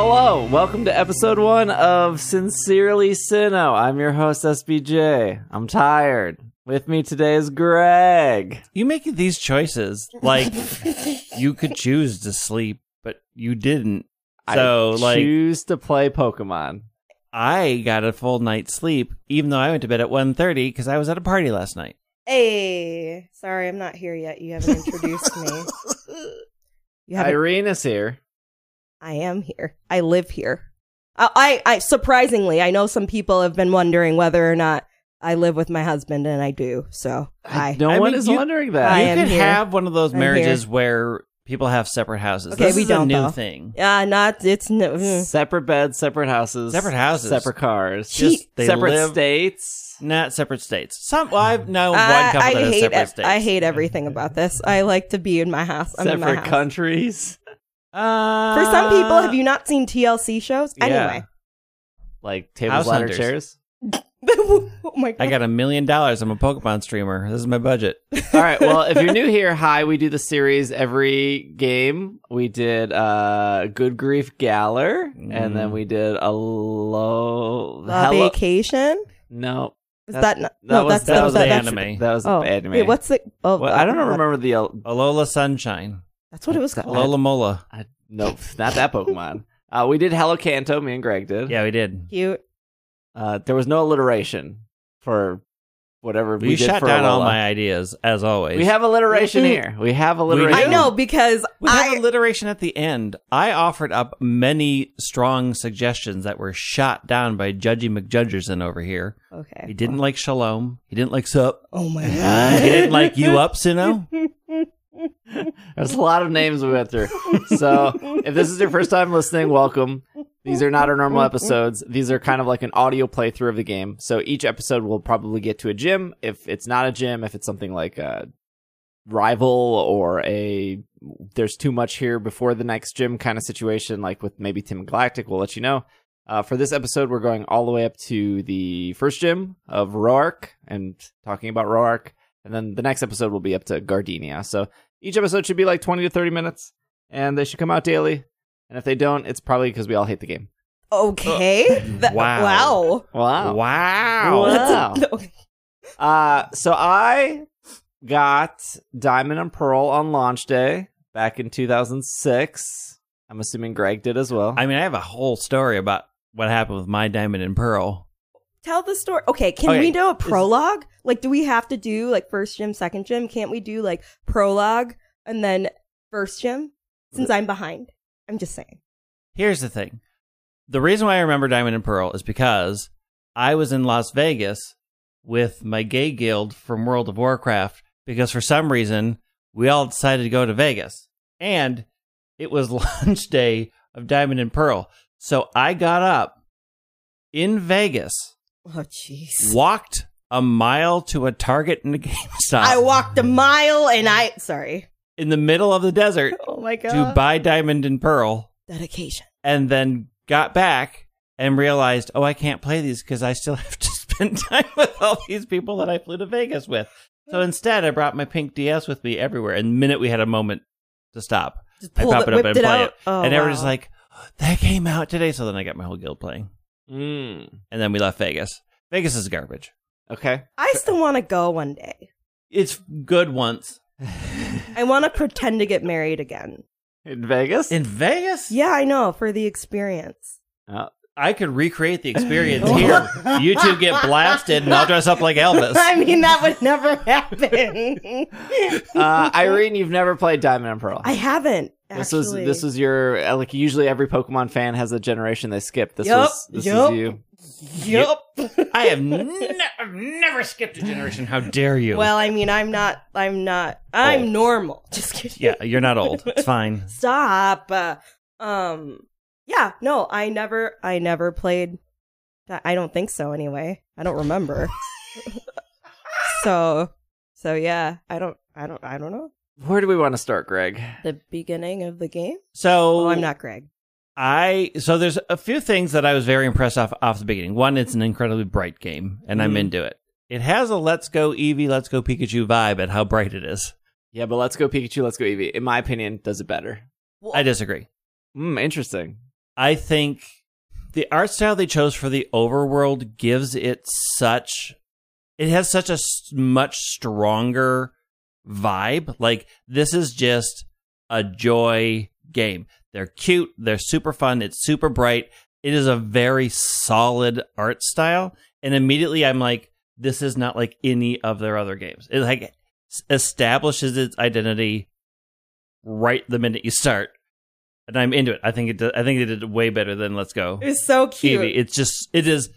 Hello, welcome to episode one of Sincerely Sinnoh. I'm your host, SBJ. I'm tired. With me today is Greg. You make these choices like you could choose to sleep, but you didn't. So I like choose to play Pokemon. I got a full night's sleep, even though I went to bed at 1.30 because I was at a party last night. Hey, sorry, I'm not here yet. You haven't introduced me. You haven't. Irene is here. I am here. I live here. I, I, I, surprisingly, I know some people have been wondering whether or not I live with my husband, and I do. So, hi. No I one mean, is you- wondering that. I you am could here. have one of those I'm marriages here. where people have separate houses. Okay, this we is don't, a new though. thing. Yeah, not. It's no. mm. separate beds, separate houses, Separate houses. separate cars, Just they separate live- states. Not separate states. Some well, I've known one I, couple I that has hate. separate ev- states. I hate everything about this. I like to be in my house. I'm in my separate house. countries, Uh, For some people, have you not seen TLC shows? yeah. Anyway. like tables, House ladder, hunters. chairs. oh my god. I got a million dollars. I'm a Pokemon streamer. This is my budget. All right. Well, if you're new here, hi. We do the series every game. We did uh Good Grief Galar, and then Mm. we did a low Uh, hello- vacation. No, Is That- that, not, that no? was that's that was that, the anime. that was Oh, anime. wait, what's the? Oh, Well, I don't what- remember the. uh, Alola Sunshine. That's what it was called. Alola Mola. I, nope, not that Pokemon. uh, we did Hello Kanto. Me and Greg did. Yeah, we did. Cute. Uh, there was no alliteration for whatever we, We, did shut for down all my ideas as always. We have alliteration here. We have alliteration. I know because We have alliteration at the end. I offered up many strong suggestions that were shot down by Judgy McJudgerson over here. okay. He didn't like Shalom. He didn't like Sup. Oh my god. He didn't like you up, Sinnoh. There's a lot of names we went through. So if this is your first time listening, welcome. These are not our normal episodes. These are kind of like an audio playthrough of the game. So each episode will probably get to a gym. If it's not a gym, if it's something like a rival or a there's too much here before the next gym kind of situation, like with maybe Team Galactic, we'll let you know. Uh, for this episode, we're going all the way up to the first gym of Roark and talking about Roark. And then the next episode will be up to Gardenia. So each episode should be like 20 to 30 minutes, and they should come out daily. And if they don't, it's probably because we all hate the game. Okay. That- Wow. Wow. Wow. Wow. Wow. No. Uh, so I got Diamond and Pearl on launch day back in 2006. I'm assuming Greg did as well. I mean, I have a whole story about what happened with my Diamond and Pearl. Tell the story. Okay, can Okay, we do a is- prologue? Like, do we have to do like first gym, second gym? Can't we do like prologue and then first gym? Since I'm behind, I'm just saying. Here's the thing. The reason why I remember Diamond and Pearl is because I was in Las Vegas with my gay guild from World of Warcraft because for some reason we all decided to go to Vegas. And it was launch day of Diamond and Pearl. So I got up in Vegas, Oh, jeez. walked a mile to a Target and a GameStop I walked a mile and I. Sorry. in the middle of the desert Oh my god. to buy Diamond and Pearl. Dedication. and then got back and realized, oh, I can't play these because I still have to spend time with all these people that I flew to Vegas with. So instead, I brought my pink DS with me everywhere. And the minute we had a moment to stop, Just I pop it up and it play out. it. Oh, and everyone's wow. like, that came out today. So then I got my whole guild playing. Mm, And then we left Vegas. Vegas is garbage. okay. I still want to go one day. It's good once. I want to pretend to get married again. In Vegas? In Vegas? Yeah, I know for the experience. Oh. I could recreate the experience here. You two get blasted and I'll dress up like Elvis. I mean, that would never happen. uh, Irene, you've never played Diamond and Pearl. I haven't. This was actually. this was your uh, like usually every Pokemon fan has a generation they skip. This Yup, was this yup. is you. Yup. I have ne- I've never skipped a generation. How dare you? well, I mean, I'm not. I'm not. I'm Old. normal. Just kidding. yeah, you're not old. It's fine. Stop. Uh, um. Yeah. No, I never. I never played. That. I don't think so. Anyway, I don't remember. so. So yeah. I don't. I don't. I don't know. Where do we want to start, Greg? The beginning of the game. So Oh, I'm not Greg. I so there's a few things that I was very impressed off off the beginning. One, it's an incredibly bright game, and I'm Mhm. into it. It has a Let's Go Eevee, Let's Go Pikachu vibe at how bright it is. Yeah, but let's go Pikachu, let's go Eevee. In my opinion, does it better. I disagree. Hmm, interesting. I think the art style they chose for the overworld gives it such it has such a much stronger vibe. Like this is just a joy game. They're cute, they're super fun, it's super bright. It is a very solid art style and immediately I'm like this is not like any of their other games. It like establishes its identity right the minute you start. And I'm into it. I think it. Did, I think they did it way better than Let's Go. It was so cute. Eevee. It's just. It is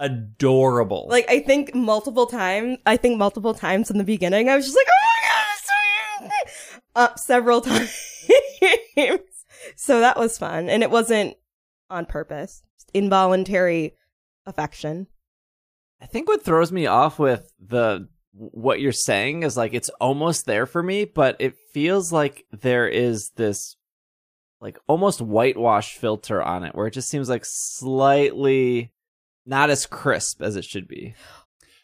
adorable. Like I think multiple times. I think multiple times in the beginning, I was just like, "Oh my god, it's so cute!" Uh, several times. so that was fun, and it wasn't on purpose. Just involuntary affection. I think what throws me off with the what you're saying is like it's almost there for me, but it feels like there is this like almost whitewash filter on it where it just seems like slightly not as crisp as it should be.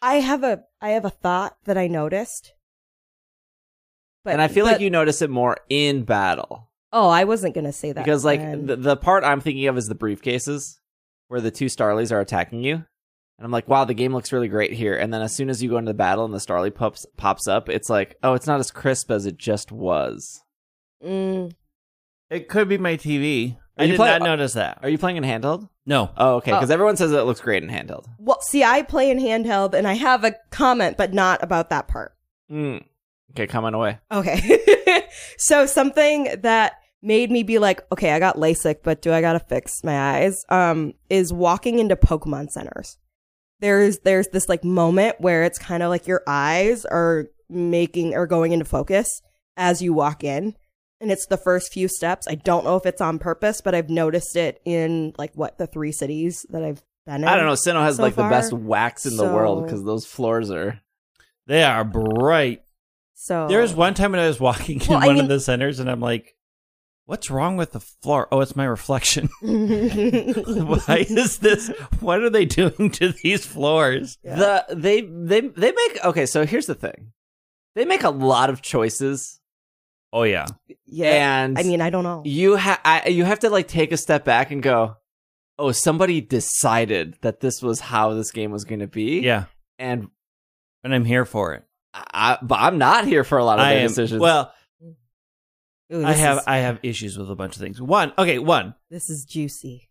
I have a I have a thought that I noticed, but and I feel like you notice it more in battle. Oh, I wasn't gonna say that Because like the, the part I'm thinking of is the briefcases where the two Starlies are attacking you. And I'm like, wow, the game looks really great here. And then as soon as you go into the battle and the Starly pops pops up, it's like, oh, it's not as crisp as it just was. Mm, it could be my TV. Are I you did play- not notice that. Are you playing in handheld? no. Oh, okay. Oh. Because everyone says it looks great in handheld. well, see, I play in handheld, and I have a comment, but not about that part. Mm. Okay, comment away. Okay. so something that made me be like, okay, I got LASIK, but do I gotta fix my eyes? Um, is walking into Pokemon centers. There's there's this like moment where it's kind of like your eyes are making or going into focus as you walk in. And it's the first few steps. I don't know if it's on purpose, but I've noticed it in like what the three cities that I've been in. I don't know. Sinnoh has so like far. the best wax in the world because those floors are. They are bright. So There was one time when I was walking in Well, I one mean- of the centers and I'm like, what's wrong with the floor? Oh, it's my reflection. Why is this? What are they doing to these floors? Yeah. The they they they make okay. So here's the thing, they make a lot of choices, Oh, yeah. yeah. and I mean, I don't know. you have you have to like take a step back and go, oh, somebody decided that this was how this game was going to be, Yeah. and And I'm here for it. I, but I'm not here for a lot of I their am, decisions. well, Ooh, I have is- I have issues with a bunch of things. One, okay, one. this is juicy.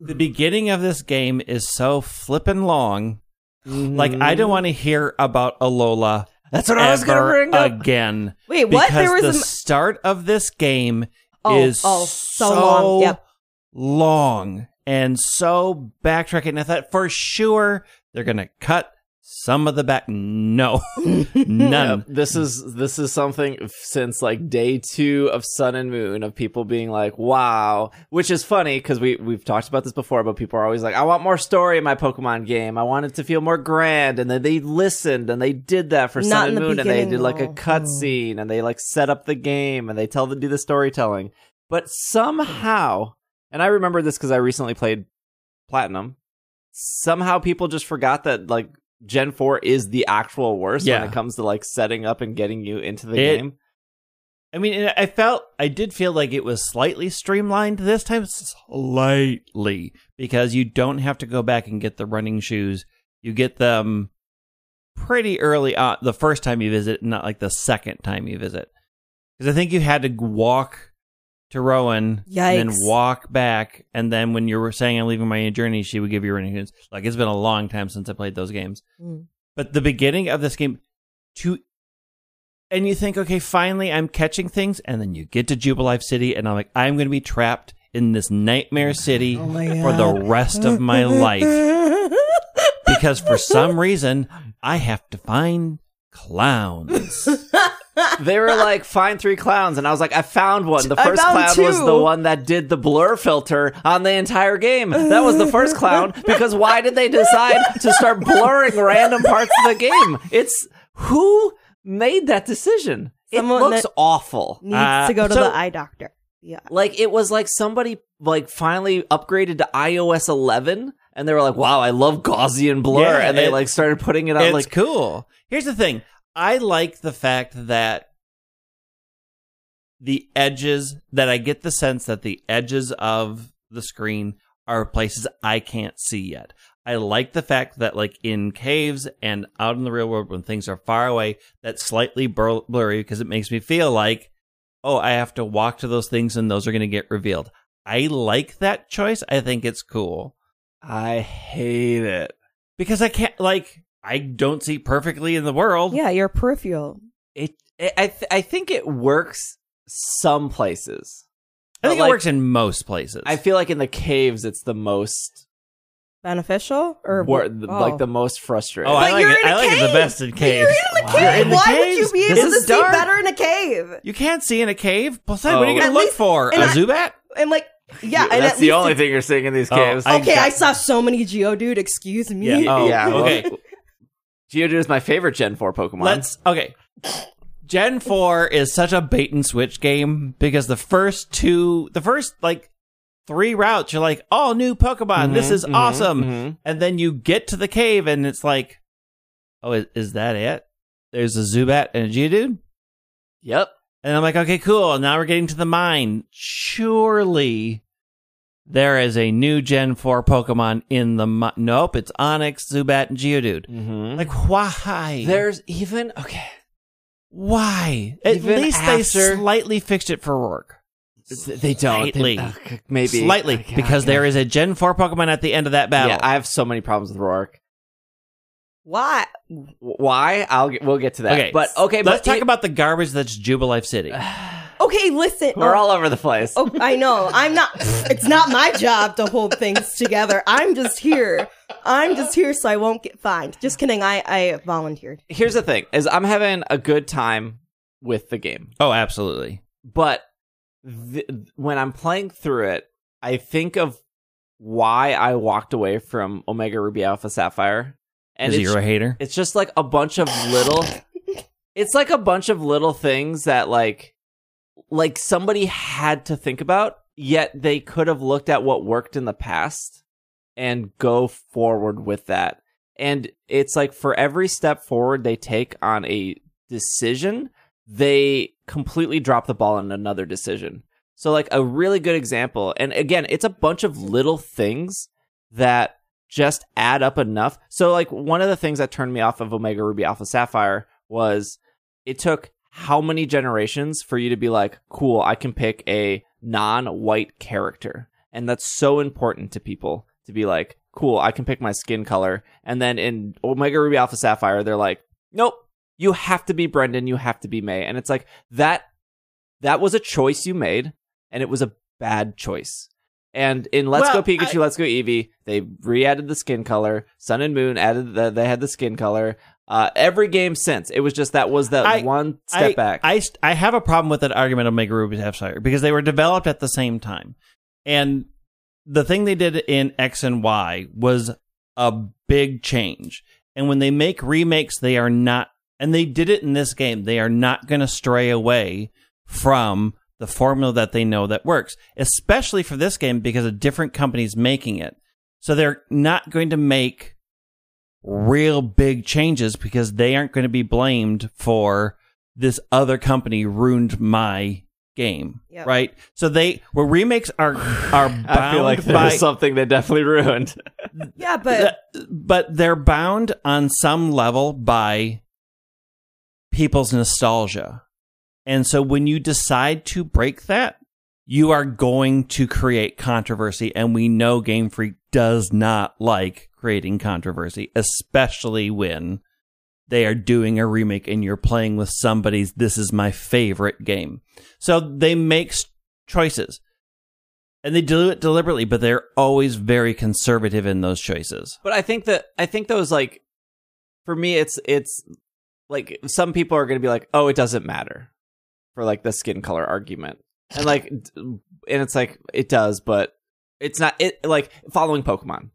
The beginning of this game is so flippin' long. Like I don't mm-hmm. want to hear about Alola That's what I was going to bring up. again. Wait, what? Because There was the a start of this game Oh, is oh, so, so long. Yep. long and so backtracking. And I thought for sure they're gonna cut some of the back. No, none. Yep, This is this is something since like day two of Sun and Moon of people being like, "Wow," which is funny because we we've talked about this before, but people are always like, "I want more story in my Pokemon game. I want it to feel more grand," and then they listened and they did that for Not Sun and Moon, and they did like a cutscene and they like set up the game and they tell them do the storytelling, but somehow, and I remember this because I recently played Platinum. Somehow, people just forgot that like Gen 4 is the actual worst Yeah. when it comes to like setting up and getting you into the It- game. I mean, I felt I did feel like it was slightly streamlined this time, slightly, because you don't have to go back and get the running shoes. You get them pretty early on the first time you visit, not like the second time you visit. Because I think you had to walk to Rowan and then walk back, and then when you were saying I'm leaving my journey, she would give you running shoes. Like it's been a long time since I played those games. Mm. But the beginning of this game, to and you think, okay, finally I'm catching things, and then you get to Jubilife City, and I'm like, I'm going to be trapped in this nightmare city Oh for the rest of my life because for some reason I have to find clowns. They were like, find three clowns. And I was like, I found one. The first found clown was the one that did the blur filter on the entire game. That was the first clown because why did they decide to start blurring random parts of the game? It's who made that decision? Someone it looks awful. Needs Uh, to go to so- the eye doctor. Yeah. Like it was like somebody like finally upgraded to iOS 11 and they were like, "Wow, I love Gaussian blur." Yeah, and they it- like started putting it on it's like cool. Here's the thing. I like the fact that the edges that I get the sense that the edges of the screen are places I can't see yet. I like the fact that like in caves and out in the real world when things are far away, that's slightly blur- blurry because it makes me feel like, oh, I have to walk to those things and those are going to get revealed. I like that choice. I think it's cool I hate it. because I can't like I don't see perfectly in the world. Yeah, you're peripheral. It, it I th- I think it works some places. I think like, it works in most places. I feel like in the caves it's the most Beneficial or wor- oh. like the most frustrating. oh, I like you're it. in a I like it the best in But caves. You're in the Wow. cave. You're the Why would you be This able to see dark. better in a cave? You can't see in a cave. Poseidon, what are oh. you Oh. going At to look least- for? A Zubat? And like, yeah, and that's the only it's- thing you're seeing in these Oh, caves. I Okay, got- I saw so many Geodude. Excuse me. Yeah. Oh, yeah. okay. Geodude is my favorite Gen 4 Pokemon. Let's okay. Gen 4 is such a bait and switch game because the first two, the first like three routes, you're like, oh, new Pokemon. This Mhm, is mhm, awesome. mhm. And then you get to the cave and it's like, oh, is, is that it? There's a Zubat and a Geodude? Yep. And I'm like, okay, cool. Now we're getting to the mine. Surely there is a new Gen 4 Pokemon in the mi- Nope, it's Onix, Zubat, and Geodude. Mm-hmm. Like, why? There's even okay. Why? At Even least they slightly fixed it for Roark. They don't. Slightly. They, uh, maybe Slightly, Okay, because okay. there is a Gen 4 Pokemon at the end of that battle. Yeah, I have so many problems with Roark. Why? Why? I'll get, we'll get to that. okay, but okay, let's but talk e- about the garbage that's Jubilife City. Okay, listen. We're oh, all over the place. oh, I know. I'm not. It's not my job to hold things together. I'm just here. I'm just here so I won't get fined. Just kidding. I I volunteered. Here's the thing: is I'm having a good time with the game, oh, absolutely. but th- when I'm playing through it, I think of why I walked away from Omega Ruby Alpha Sapphire, and Is it's, you're a hater? it's just like a bunch of little. it's like a bunch of little things that like, like somebody had to think about. Yet they could have looked at what worked in the past and go forward with that. And it's like for every step forward they take on a decision, they completely drop the ball on another decision. So like a really good example, and again, it's a bunch of little things that just add up enough. So like one of the things that turned me off of Omega Ruby Alpha Sapphire was it took how many generations for you to be like, cool, I can pick a non-white character. And that's so important to people to be like, cool, I can pick my skin color. And then in Omega Ruby Alpha Sapphire, they're like, nope, you have to be Brendan, you have to be May. And it's like that that was a choice you made, and it was a bad choice. And in Let's Well, Go Pikachu, Let's Go Eevee, they re-added the skin color. Sun and Moon added the, they had the skin color. Uh, every game since it was just that was that I- one step I, back. I, I have a problem with that argument of Mega Ruby Sapphire because they were developed at the same time. And the thing they did in X and Y was a big change. And when they make remakes, they are not, and they did it in this game, they are not going to stray away from the formula that they know that works, especially for this game because a different company's making it. So they're not going to make real big changes because they aren't going to be blamed for this other company ruined my game, Yep. right? So they well remakes are are bound I feel like there by something they definitely ruined. Yeah, but but they're bound on some level by people's nostalgia. And so when you decide to break that, you are going to create controversy. And we know Game Freak does not like creating controversy, especially when they are doing a remake and you're playing with somebody's, this is my favorite game. So they make choices. And they do it deliberately, but they're always very conservative in those choices. But I think that I think those like for me it's it's like some people are going to be like, "Oh, it doesn't matter." For like the skin color argument. And like and it's like it does, but it's not it like following Pokemon.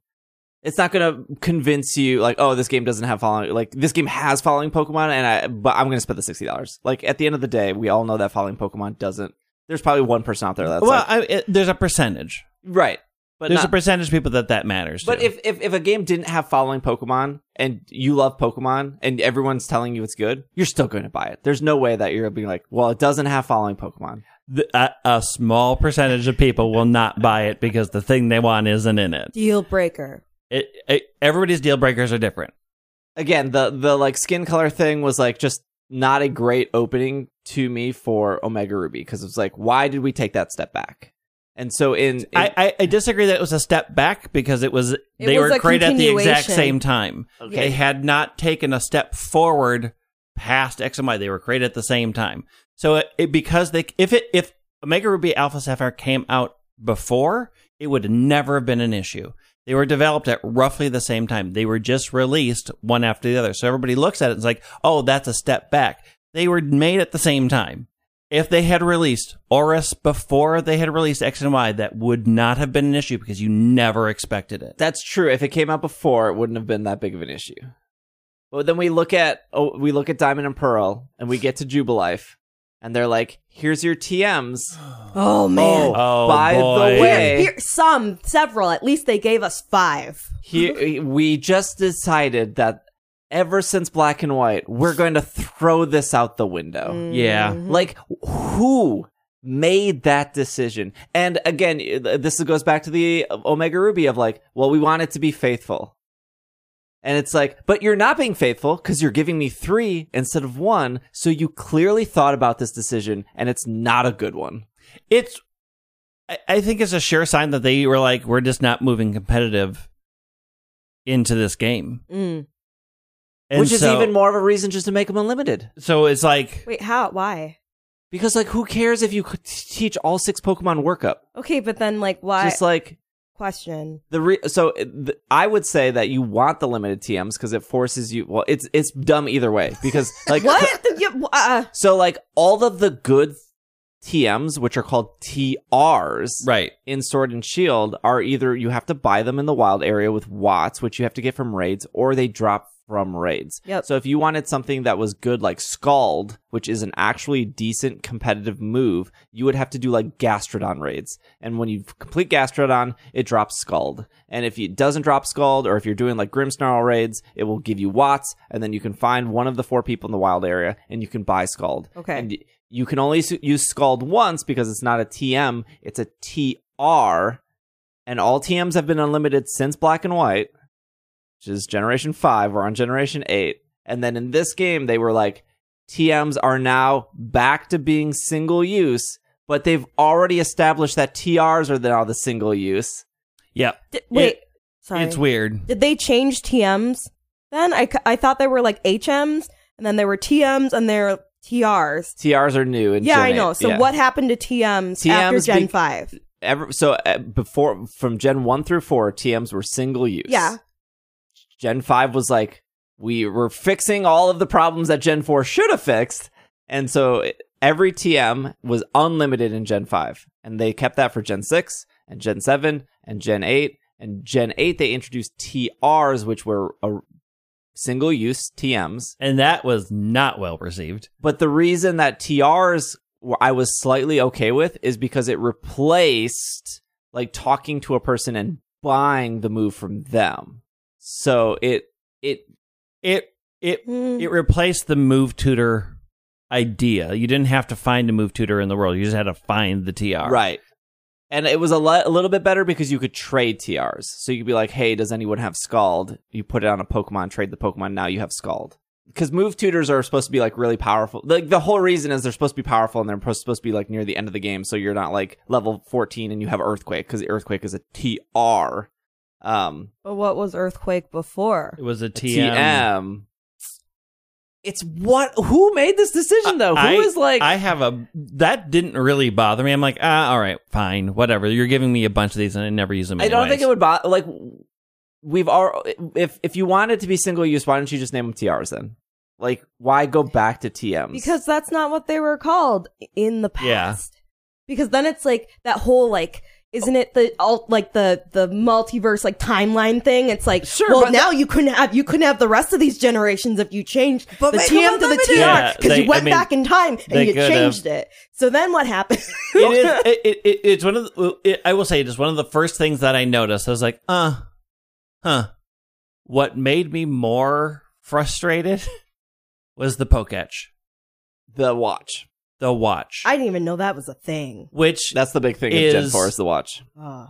It's not going to convince you like, "Oh, this game doesn't have following like this game has following Pokemon and I but I'm going to spend the $60." Like at the end of the day, we all know that following Pokemon doesn't there's probably one person out there that's well, like, I, it, there's a percentage. right. But there's not- a percentage of people that that matters. But to. if, if if a game didn't have following Pokemon and you love Pokemon and everyone's telling you it's good, you're still going to buy it. There's no way that you're being like, well, it doesn't have following Pokemon. the, a, a small percentage of people will not buy it because the thing they want isn't in it. Deal breaker. It, it everybody's deal breakers are different. Again, the the like skin color thing was like just not a great opening to me for Omega Ruby because it's like, why did we take that step back? And so in, in I, I, I disagree that it was a step back because it was they was were created at the exact same time. Okay. They had not taken a step forward past X and Y. They were created at the same time. So it, it because they if it if Omega Ruby Alpha Sapphire came out before, it would never have been an issue. They were developed at roughly the same time. They were just released one after the other. So everybody looks at it and is like, oh, that's a step back. They were made at the same time. If they had released ORAS before they had released X and Y, that would not have been an issue because you never expected it. That's true. If it came out before, it wouldn't have been that big of an issue. But then we look at oh, we look at Diamond and Pearl, and we get to Jubilife, and they're like, "Here's your TMs." Oh man. Oh, oh by boy. the way, Here, some, several. At least they gave us five. he, we just decided that ever since Black and White, we're going to throw this out the window. Mm-hmm. Yeah. Like, who made that decision? And again, this goes back to the Omega Ruby of like, well, we want it to be faithful. And it's like, but you're not being faithful because you're giving me three instead of one. So you clearly thought about this decision and it's not a good one. It's, I, I think it's a sure sign that they were like, we're just not moving competitive into this game. Mm. And Which is even more of a reason just to make them unlimited. So it's like, Wait, how? Why? Because, like, who cares if you teach all six Pokemon workup? Okay, but then like why? Just like, Question. The re- so uh, th- I would say that you want the limited TMs because it forces you. Well, it's it's dumb either way because like What? The- uh, So like all of the good TMs, which are called TRs, right. in Sword and Shield, are either you have to buy them in the wild area with Watts, which you have to get from raids, or they drop from raids. Yep. So if you wanted something that was good like Scald, which is an actually decent competitive move, you would have to do like Gastrodon raids. And when you complete Gastrodon, it drops Scald. And if it doesn't drop Scald, or if you're doing like Grimmsnarl raids, it will give you Watts, and then you can find one of the four people in the wild area, and you can buy Scald. Okay. And you can only use Scald once because it's not a TM, it's a TR. And all TMs have been unlimited since Black and White which is Generation 5. We're on Generation 8. And then in this game, they were like, TMs are now back to being single use, but they've already established that TRs are now the single use. Yep. di- wait. It- sorry. It's weird. Did they change TMs? Then I, I thought they were like HMs, and then they were TMs, and they're TRs. TRs are new. In Yeah, Gen I know. 8. So Yeah. what happened to TMs, after TMs Gen be- Five? Ever, so uh, before, from Gen 1 through 4, TMs were single use. Yeah. Gen 5 was like, we were fixing all of the problems that Gen 4 should have fixed. And so every TM was unlimited in Gen 5. And they kept that for Gen 6 and Gen 7 and Gen 8. And Gen 8, they introduced TRs, which were a single use TMs. And that was not well received. But the reason that TRs I was slightly okay with is because it replaced like talking to a person and buying the move from them. So it it It it Hmm. it replaced the move tutor idea. You didn't have to find a move tutor in the world. You just had to find the TR. right. And it was a, li- a little bit better because you could trade TRs. So you could be like, "Hey, does anyone have Scald?" You put it on a Pokemon, trade the Pokemon. Now you have Scald. Because move tutors are supposed to be like really powerful. Like the whole reason is they're supposed to be powerful and they're supposed supposed to be like near the end of the game, so you're not like level 14 and you have Earthquake because Earthquake is a TR. Um, But what was Earthquake before? It was a a TM. TM. It's what? Who made this decision though? Who I, is like? I have a that didn't really bother me. I'm like, ah, all right, fine, whatever. You're giving me a bunch of these, and I never use them. I don't think it would bother. Like we've all. If if you wanted it to be single use, why don't you just name them TRs then? Like, why go back to TMs? Because that's not what they were called in the past. Yeah. Because then it's like that whole like isn't it the alt like the the multiverse like timeline thing? It's like Sure, well but now you couldn't have you couldn't have the rest of these generations if you changed But the make TM to the TR because they- you went I mean, back in time and you could have- changed it. So then what happened? it is. It, it, it, it's one of. The, it, I will say it is one of the first things that I noticed. I was like, uh, huh. What made me more frustrated was the Poketch. the watch. The watch, I didn't even know that was a thing. which That's the big thing of Gen Is- 4 is the watch. Oh.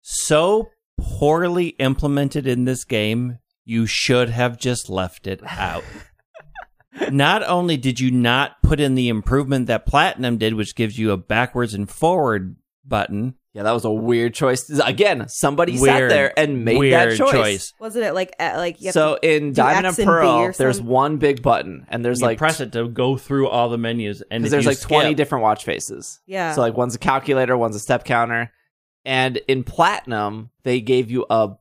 so poorly implemented in this game, you should have just left it out. not only did you not put in the improvement that Platinum did, which gives you a backwards and forward button, Yeah, that was a weird choice. Again, somebody sat there and made weird that choice. choice. Wasn't it like uh, like you have So to, in Diamond X and and Pearl, or there's one big button, and there's you like press it to go through all the menus, and if there's you like 20 different watch faces. yeah. So like one's a calculator, one's a step counter, and in Platinum they gave you a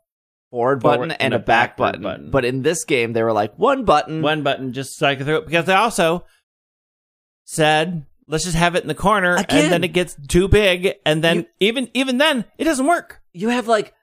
forward, button and, a back button. button. But in this game, they were like one button. one button just so I could through it because they also said let's just have it in the corner Again. and then it gets too big and then You- even even then it doesn't work. You have like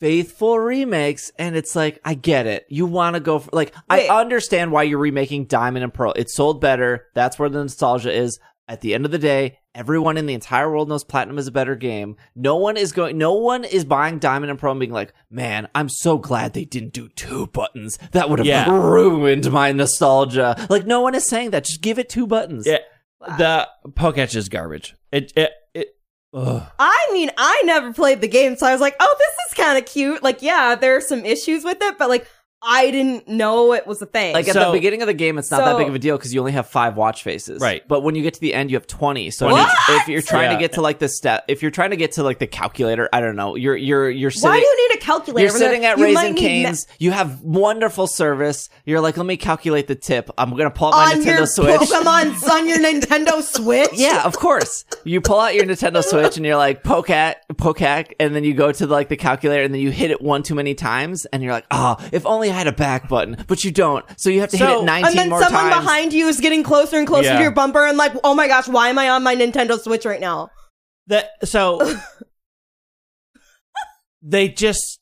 faithful remakes, and it's like I get it. You want to go for like Wait. I understand why you're remaking Diamond and Pearl. It sold better. That's where the nostalgia is. At the end of the day, everyone in the entire world knows Platinum is a better game. No one is going. No one is buying Diamond and Pearl and being like, "Man, I'm so glad they didn't do two buttons. That would have Yeah. ruined my nostalgia." Like, no one is saying that. Just give it two buttons. Yeah, the Poketch is garbage. It it it. Ugh. I mean, I never played the game, so I was like, "Oh, this is kind of cute." Like, yeah, there are some issues with it, but like, I didn't know it was a thing. Like at So- the beginning of the game, it's not that So- big of a deal because you only have five watch faces. Right. But when you get to the end, you have twenty. So What? if, if you're trying Yeah. to get to like the step, if you're trying to get to like the calculator, I don't know. You're you're you're sitting. why do you need a calculator? you're when sitting at you Raising might need ma- Canes. you have wonderful service. You're like, let me calculate the tip. I'm gonna pull out my on Nintendo your Switch. Pokemon on your Nintendo Switch. Yeah, of course. You pull out your Nintendo Switch and you're like pokat, pokat, and then you go to like the calculator and then you hit it one too many times and you're like, oh, if only I had a back button, but you don't. So you have to hit So- it 19 And then more someone times. behind you is getting closer and closer Yeah. to your bumper, and like, oh my gosh, why am I on my Nintendo Switch right now? That so they just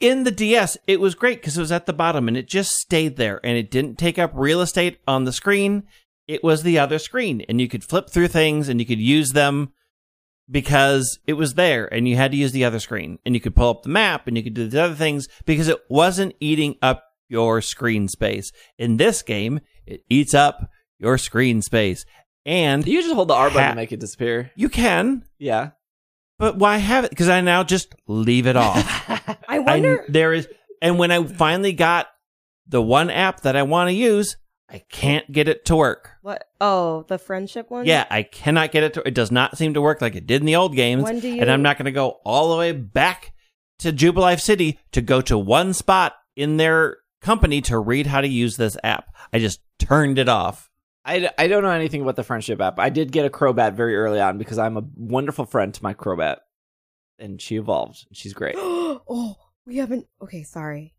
in the DS it was great because it was at the bottom and it just stayed there and it didn't take up real estate on the screen. It was the other screen and you could flip through things and you could use them because it was there and you had to use the other screen and you could pull up the map and you could do the other things because it wasn't eating up your screen space. In this game, it eats up your screen space and You just hold the R button Ha- to make it disappear. you can Yeah. but why have it? Because I now just leave it off. I I, wonder. there is, and when I finally got the one app that I want to use, I can't get it to work. what? Oh, the friendship one. Yeah, I cannot get it to. It does not seem to work like it did in the old games. When do you- And I'm not going to go all the way back to Jubilife City to go to one spot in their company to read how to use this app. I just turned it off. I, I don't know anything about the friendship app. I did get a Crobat very early on because I'm a wonderful friend to my Crobat. And she evolved. She's great. oh, we haven't. Okay, sorry.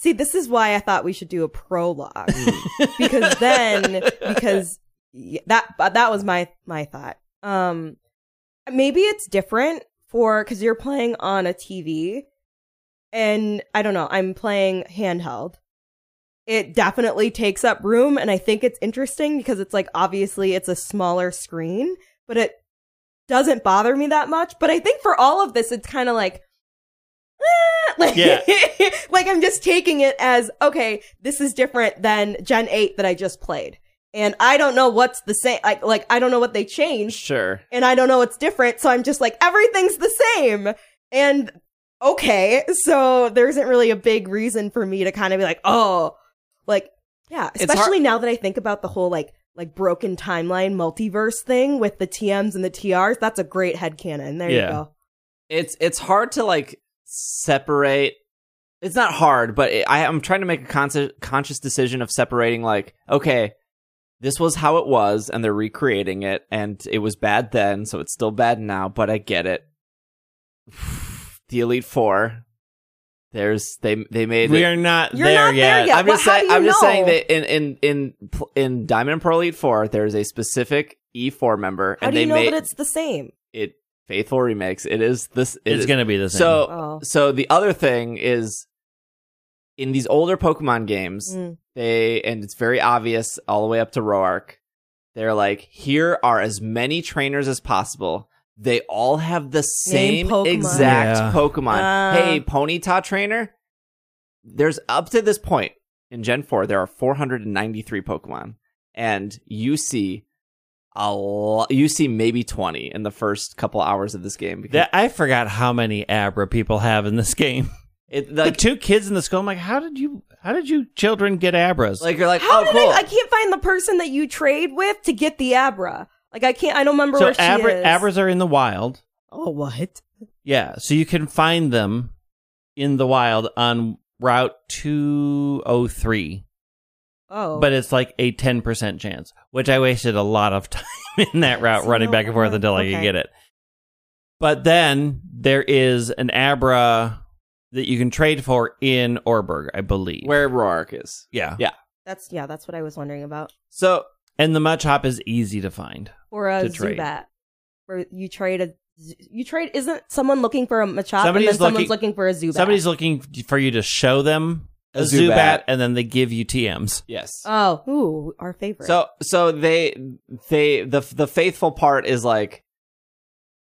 See, this is why I thought we should do a prologue because then because that that was my my thought. Um, maybe it's different for because you're playing on a TV, and I don't know. I'm playing handheld. It definitely takes up room, and I think it's interesting because it's like obviously it's a smaller screen, but it doesn't bother me that much. But I think for all of this, it's kind of like. like, Yeah. like I'm just taking it as okay, this is different than Gen 8 that I just played. And I don't know what's the same like like I don't know what they changed Sure. and I don't know what's different, so I'm just like everything's the same. And okay, so there isn't really a big reason for me to kind of be like, "Oh, like yeah, It's hard- especially now that I think about the whole like like broken timeline multiverse thing with the TMs and the TRs. That's a great headcanon. There Yeah. you go. It's it's hard to like separate. It's not hard, but it, I am trying to make a conscious conscious decision of separating. Like, okay, this was how it was, and they're recreating it, and it was bad then, so it's still bad now. But I get it. The Elite Four. There's they they made We it- are not You're there not there yet. yet. I'm Well, just saying. I'm just saying that in in in in Diamond and Pearl Elite Four, there's a specific E4 member, How and do you they know made that it's the same? it faithful remakes. It is this. it It's is- going to be the same. so Oh. so the other thing is in these older Pokemon games, Mm. they and it's very obvious all the way up to Roark. They're like, here are as many trainers as possible. They all have the Name same Pokemon. exact Yeah. Pokemon. Ah. hey, Ponyta trainer. There's up to this point in Gen 4, there are 493 Pokemon. And you see a lot. You see maybe twenty in the first couple hours of this game. because That, I forgot how many Abra people have in this game. it, The like, two kids in the school. I'm like, how did you? How did you children get Abras? like you're like, How oh, did cool. I? I can't find the person that you trade with to get the Abra. Like I can't. I don't remember so where she Abra, is. Abras are in the wild. Oh, what? Yeah, so you can find them in the wild on Route 203, Oh, but it's like a 10% chance, which I wasted a lot of time in that route So running no- back and forth until I could get it. But then there is an Abra that you can trade for in Oreburgh, I believe. where Roark is. Yeah. Yeah. that's yeah. That's what I was wondering about. So And the Machop is easy to find. Or a To trade. Zubat, where you trade a. You trade isn't someone looking for a Machop and then Somebody's someone's looking- looking for a Zubat. Somebody's looking for you to show them a, A Zubat. Zubat. and then they give you TMs. yes. Oh, ooh, our favorite. So so they they the the faithful part is like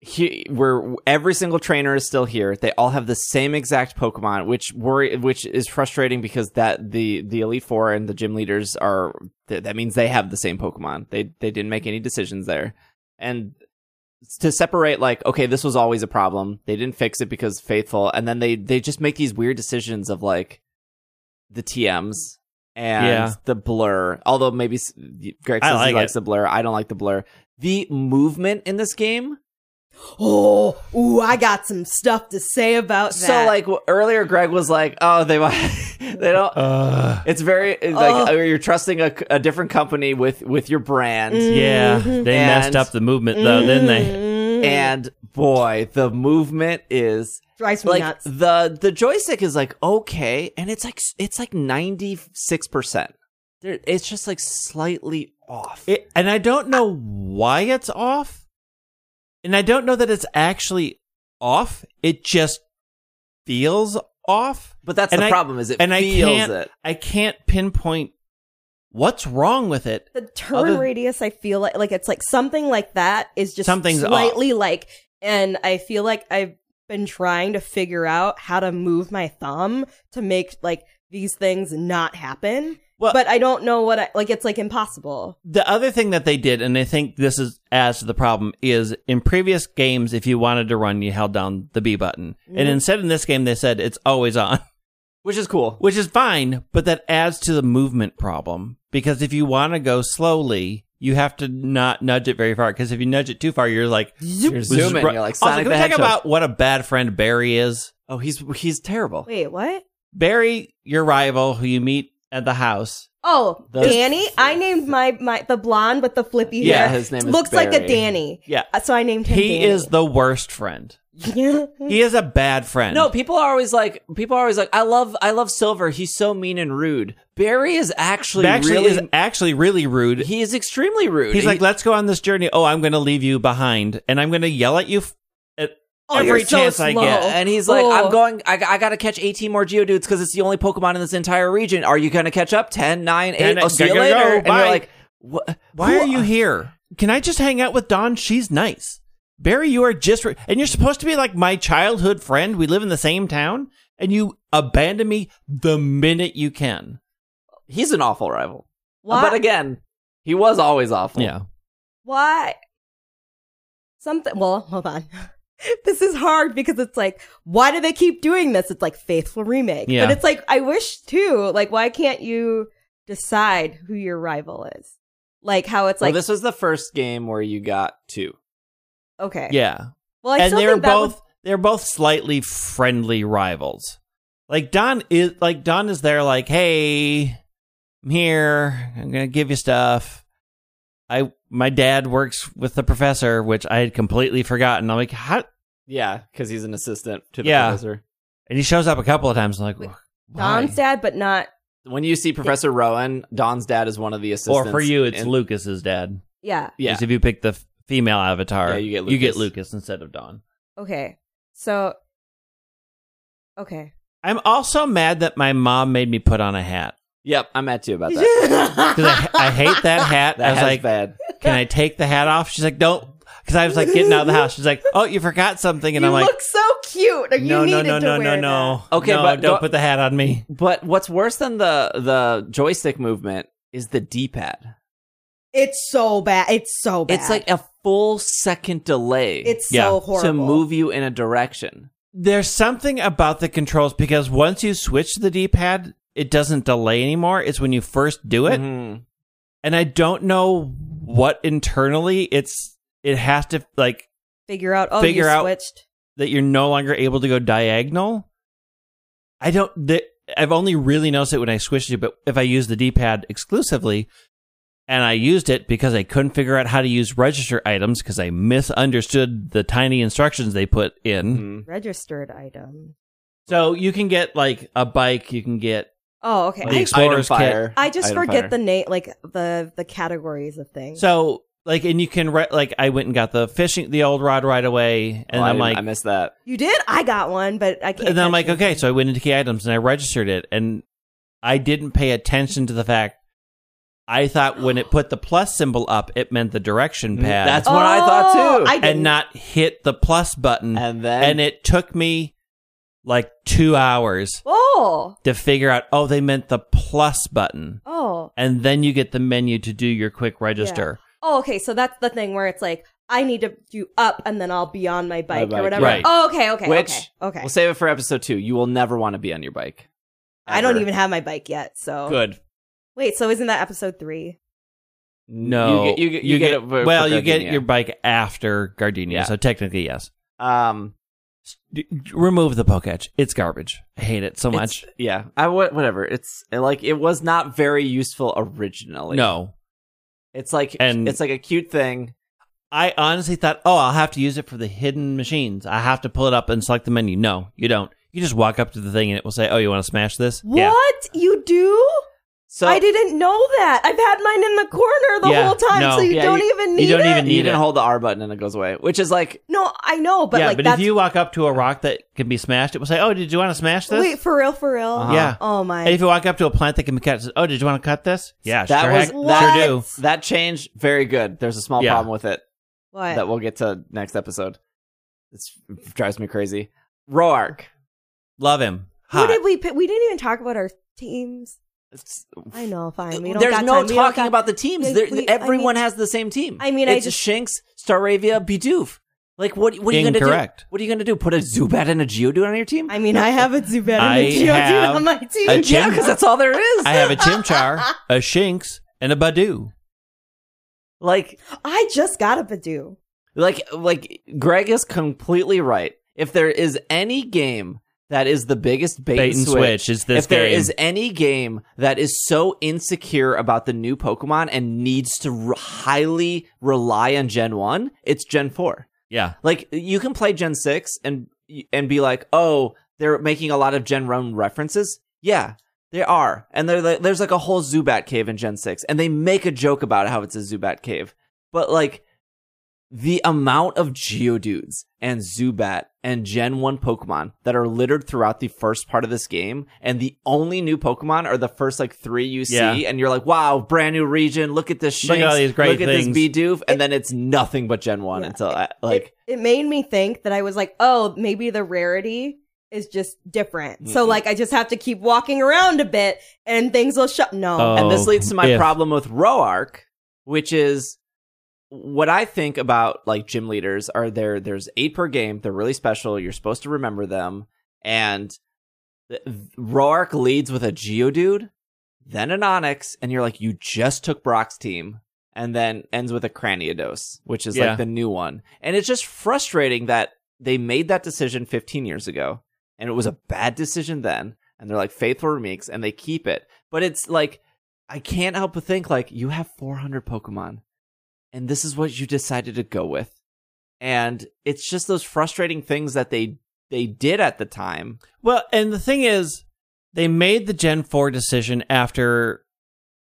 he, where every single trainer is still here. They all have the same exact Pokemon, which worry which is frustrating because that the the Elite Four and the gym leaders are th- that means they have the same Pokemon. They they didn't make any decisions there, and to separate like okay this was always a problem they didn't fix it because faithful and then they they just make these weird decisions of like the tms and Yeah. the blur although maybe greg says like he likes it. the blur i don't like the blur the movement in this game oh, ooh, I got some stuff to say about that. so like earlier greg was like oh they they don't Uh, it's very it's like uh, you're trusting a, a different company with with your brand yeah, Mhm. they messed up the movement though, didn't they? And boy the movement is drives me like nuts. the the joystick is like okay and it's like it's like 96% it's just like slightly off It, and I don't know why it's off. And I don't know that it's actually off. It just feels off. but that's and the I- problem is it and I feels can't it I can't pinpoint what's wrong with it. the turn other- radius, I feel like like it's like something like that is just Something's slightly like, and I feel like I've been trying to figure out how to move my thumb to make like these things not happen. Well- but I don't know what I like. It's like impossible. The other thing that they did, and I think this is as to the problem, is in previous games, if you wanted to run, you held down the B button, and Mhm. instead in this game they said it's always on. which is cool which is fine, but that adds to the movement problem because if you want to go slowly, you have to not nudge it very far. Because if you nudge it too far, you're like you're zooming ru- you're like Also, Sonic can the we talk about what a bad friend Barry is? oh he's he's terrible Wait, what? Barry, your rival, who you meet at the house. Oh, The- Danny. I named my my the blonde with the flippy Yeah, hair. his name is looks like a Danny. Yeah, So I named him. he Danny. is the worst friend. Yeah. He is a bad friend. no people are always like people are always like i love i love silver he's so mean and rude barry is actually, actually really is actually really rude. he is extremely rude He's He- like, let's go on this journey. Oh, I'm going to leave you behind, and I'm going to yell at you f- at Oh, every you're so chance I get. And he's like, Oh. I'm going, I, I gotta catch 18 more Geodudes because it's the only Pokemon in this entire region. Are you gonna catch up? 10, 9, 8? Ten, I'll oh, see you later. go. And Bye. you're like. Why who- are you here? Can I just hang out with Dawn? She's nice. Barry, you are just, re- and you're supposed to be like my childhood friend. We live in the same town, and you abandon me the minute you can. He's an awful rival. Why? But again, he was always awful. Yeah. Why? Something. Well, hold on. this is hard because it's like, why do they keep doing this? It's like faithful remake, Yeah. but it's like I wish too. Like, why can't you decide who your rival is? Like how it's Well, like, this was the first game where you got two. Okay, Yeah. Well, I and they were think that both, would- they're both slightly friendly rivals. Like Dawn is, like Dawn is there like, hey, I'm here. I'm going to give you stuff. I, my dad works with the professor, which I had completely forgotten. I'm like, how, Yeah, because he's an assistant to the Yeah. professor. and he shows up a couple of times. I'm like, Wait, why? Dawn's dad, but not. When you see Professor Rowan, Dawn's dad is one of the assistants. Or for you, it's and- Lucas's dad. Yeah. Yeah. Because if you pick the f- female avatar, Yeah, you get you get Lucas. Lucas instead of Dawn. Okay. So. Okay. I'm also mad that my mom made me put on a hat. Yep, I'm at you about that. Because I, I hate that hat. That I was like, bad. can I take the hat off? She's like, don't. Because I was like getting out of the house. She's like, oh, you forgot something. And you I'm like, look so cute. You no, no, no, to no, no, wear no. Okay, No, but don't put the hat on me. But what's worse than the the joystick movement is the D-pad. It's so bad. It's so bad. It's like a full second delay it's Yeah. so To horrible to move you in a direction. There's something about the controls because once you switch to the D-pad, it doesn't delay anymore. It's when you first do it. Mhm. And I don't know what internally it's it has to like Figure out. Oh, Figure you out- switched. that you're no longer able to go diagonal. I don't. The, I've only really noticed it when I switched it, but if I use the D-pad exclusively, and I used it because I couldn't figure out how to use register items because I misunderstood the tiny instructions they put in. Mhm. Registered item. So you can get like a bike, you can get Oh, okay. The I, Explorer's Item kit. fire. I just Item forget fire. the name, like the the categories of things. so like, and you can re- like I went and got the fishing the old rod right away, and Oh, I I'm didn't- like, I missed that. you did. I got one, but I can't. and then I'm like, catch it. okay, so I went into key items and I registered it, and I didn't pay attention to the fact. I thought when it put the plus symbol up, it meant the direction mm, pad, That's what I thought Oh, too. I didn't. and not hit the plus button. and then and it took me like two hours Oh, to figure out. Oh, they meant the plus button, oh, and then you get the menu to do your quick register. oh. Okay, so that's the thing where it's like I need to do up, and then I'll be on my bike, bike, or whatever. right. Oh, okay, okay, Which okay, okay. we'll save it for episode two. You will never want to be on your bike. I don't Ever. even have my bike yet. So Good. Wait, so isn't that episode three? No, you get you get, you get, it for- well, for you get your bike after Gardenia, Yeah. so technically yes. um. Remove the Poketch. It's garbage. I hate it so it's- much. Yeah, I whatever. It's like it was not very useful originally. No, it's like And- it's like a cute thing. I honestly thought, oh, I'll have to use it for the hidden machines. I have to pull it up and select the menu. No, you don't. You just walk up to the thing and it will say, "Oh, you want to smash this?" Yeah. What you do? So I didn't know that. I've had mine in the corner the Yeah, whole time, no. so you Yeah, don't you- even need you don't it. even you need can it. hold the R button and it goes away, which is like No, I know, but yeah, like but that's if you walk up to a rock that can be smashed, it will say, "Oh, did you want to smash this?" wait for real, for real. Uh-huh. Yeah. Oh my. And if you walk up to a plant that can be cut, it says, "Oh, did you want to cut this?" Yeah, that sure, was heck, that sure do. that change very good. There's a small Yeah. problem with it what? that we'll get to next episode. This drives me crazy. Roark. Love him. Who Hot. did we pick? We didn't even talk about our teams. It's- I know, fine. We don't There's got no time. We don't talking got- about the teams. Yeah, There- we- I everyone mean- has the same team. I mean, I it's just- Shinx, Staravia, Bidoof. Like, what? What are you going to do? What are you going to do? Put a Zubat and a Geodude on your team? I mean, I have a Zubat and I a Geodude on my team. a yeah, because that's all there is. I have a Chimchar, a Shinx, and a Bidoof. like, I just got a Bidoof. like, like. Greg is completely right. If there is any game that is the biggest bait, Bait and switch is this if there game. is any game that is so insecure about the new Pokemon and needs to r- highly rely on Gen One, it's Gen Four. Yeah. Like you can play Gen 6 and and be like, "Oh, they're making a lot of Gen 1 references." Yeah, they are. And they're like, there's like a whole Zubat cave in Gen 6 and they make a joke about how it's a Zubat cave. But like the amount of Geodudes and Zubat and Gen 1 Pokemon that are littered throughout the first part of this game, and the only new Pokemon are the first like three you see, Yeah. and you're like, wow, brand new region, look at this Look at all these great look at things." this Bidoof, and then it's nothing but Gen 1 Yeah. until I, like it, it made me think that I was like, oh, maybe the rarity is just different. So Mm-mm. like, I just have to keep walking around a bit, and things will shut. No, Oh. And this leads to my if. problem with Roark, which is what I think about like gym leaders are there there's eight per game, they're really special, you're supposed to remember them, and Roark leads with a Geodude, then an Onix, and you're like, you just took Brock's team, and then ends with a Cranidos, which is Yeah. like the new one. And it's just frustrating that they made that decision 15 years ago, and it was a bad decision then, and they're like faithful remakes, and they keep it. But it's like I can't help but think like you have 400 Pokemon, and this is what you decided to go with, and it's just those frustrating things that they they did at the time. Well, and the thing is, they made the Gen 4 decision after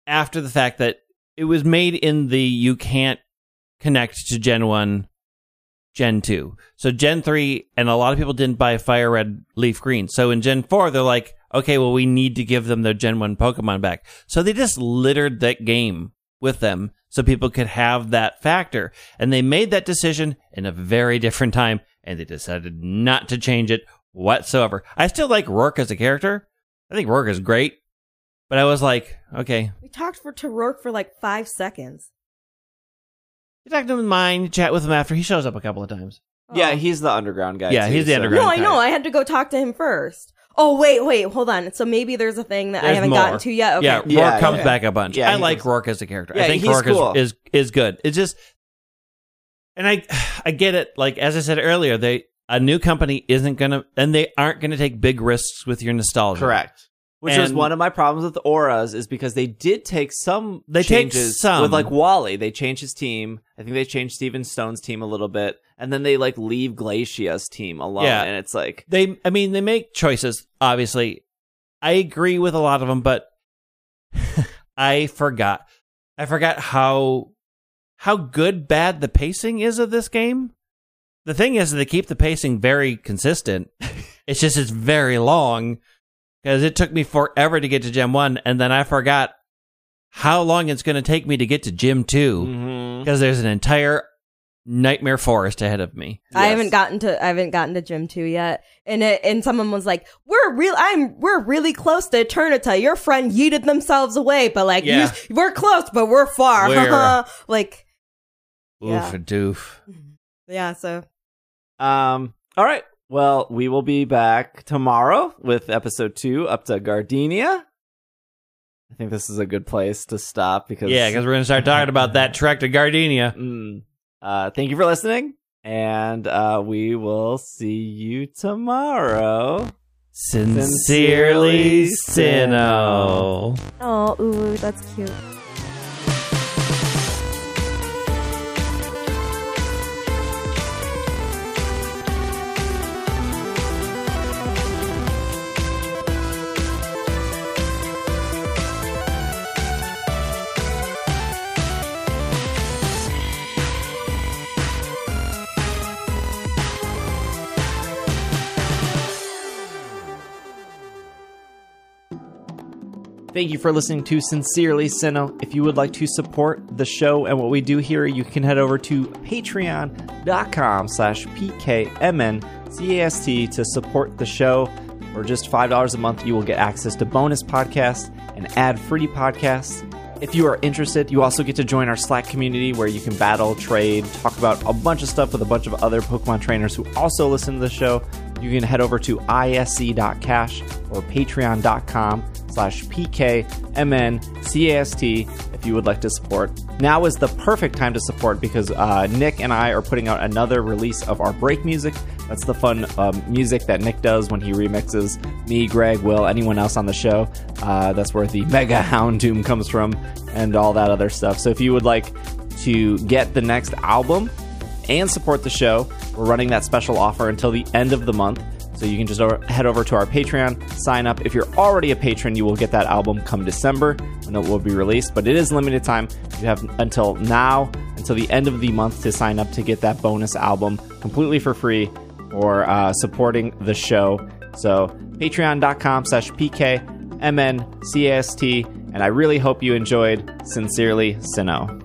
after the fact that it was made in the you can't connect to Gen 1, Gen 2. So Gen 3, and a lot of people didn't buy Fire Red, Leaf Green. So in Gen 4, they're like, okay, well, we need to give them their Gen 1 Pokemon back. So they just littered that game with them so people could have that factor. And they made that decision in a very different time, and they decided not to change it whatsoever. I still like Roark as a character. I think Roark is great. But I was like, okay, we talked for to Roark for like five seconds. You talk to him in mine, chat with him after. He shows up a couple of times. Yeah, Oh. he's the underground guy. Yeah, too, he's the so- underground No, I know. I had to go talk to him first. Oh wait, wait, hold on. So maybe there's a thing that I There's haven't more. gotten to yet. Okay. Yeah, Roark Yeah, comes yeah. back a bunch. Yeah, I he like comes- Roark as a character. Yeah, I think he's Roark cool. is, is is good. It's just, and I I get it. Like as I said earlier, they a new company isn't gonna and they aren't gonna take big risks with your nostalgia. Correct. Which was And- one of my problems with ORAS is because they did take some They take changes some. with like Wally. They changed his team. I think they changed Steven Stone's team a little bit, and then they like leave Glacia's team alone. Yeah. and it's like They, I mean, they make choices. Obviously, I agree with a lot of them, but I forgot. I forgot how how good bad the pacing is of this game. The thing is, they keep the pacing very consistent. it's just it's very long because it took me forever to get to Gym One, and then I forgot how long it's going to take me to get to Gym Two mm-hmm. because there's an entire nightmare forest ahead of me. I Yes. haven't gotten to I haven't gotten to gym two yet, and it and someone was like, "We're real. I'm we're really close to Eternita. Your friend yeeted themselves away, but like Yeah. you, we're close, but we're far. We're- like Oof Yeah. a doof. yeah. So Um. All right. Well, we will be back tomorrow with episode two up to Gardenia. I think this is a good place to stop because Yeah, because we're going to start talking about that trek to Gardenia. Mm. Uh, thank you for listening, and uh, we will see you tomorrow. Sincerely, Sinnoh. oh, ooh, that's cute. Thank you for listening to Sincerely Sinnoh. If you would like to support the show and what we do here, you can head over to patreon.com slash pkmncast to support the show. For just $5 a month, you will get access to bonus podcasts and ad-free podcasts. If you are interested, you also get to join our Slack community where you can battle, trade, talk about a bunch of stuff with a bunch of other Pokemon trainers who also listen to the show. You can head over to isc.cash or patreon.com slash pkmncast if you would like to support. Now is the perfect time to support because uh, Nick and I are putting out another release of our break music. That's the fun um, music that Nick does when he remixes me, Greg, Will, anyone else on the show. Uh, that's where the Mega Houndoom comes from and all that other stuff. So if you would like to get the next album and support the show, we're running that special offer until the end of the month. So you can just over, head over to our Patreon, sign up. If you're already a patron, you will get that album come December when it will be released. But it is limited time. You have until now, until the end of the month, to sign up to get that bonus album completely for free or uh, supporting the show. So patreon.com slash pkmncast. And I really hope you enjoyed Sincerely Sinnoh.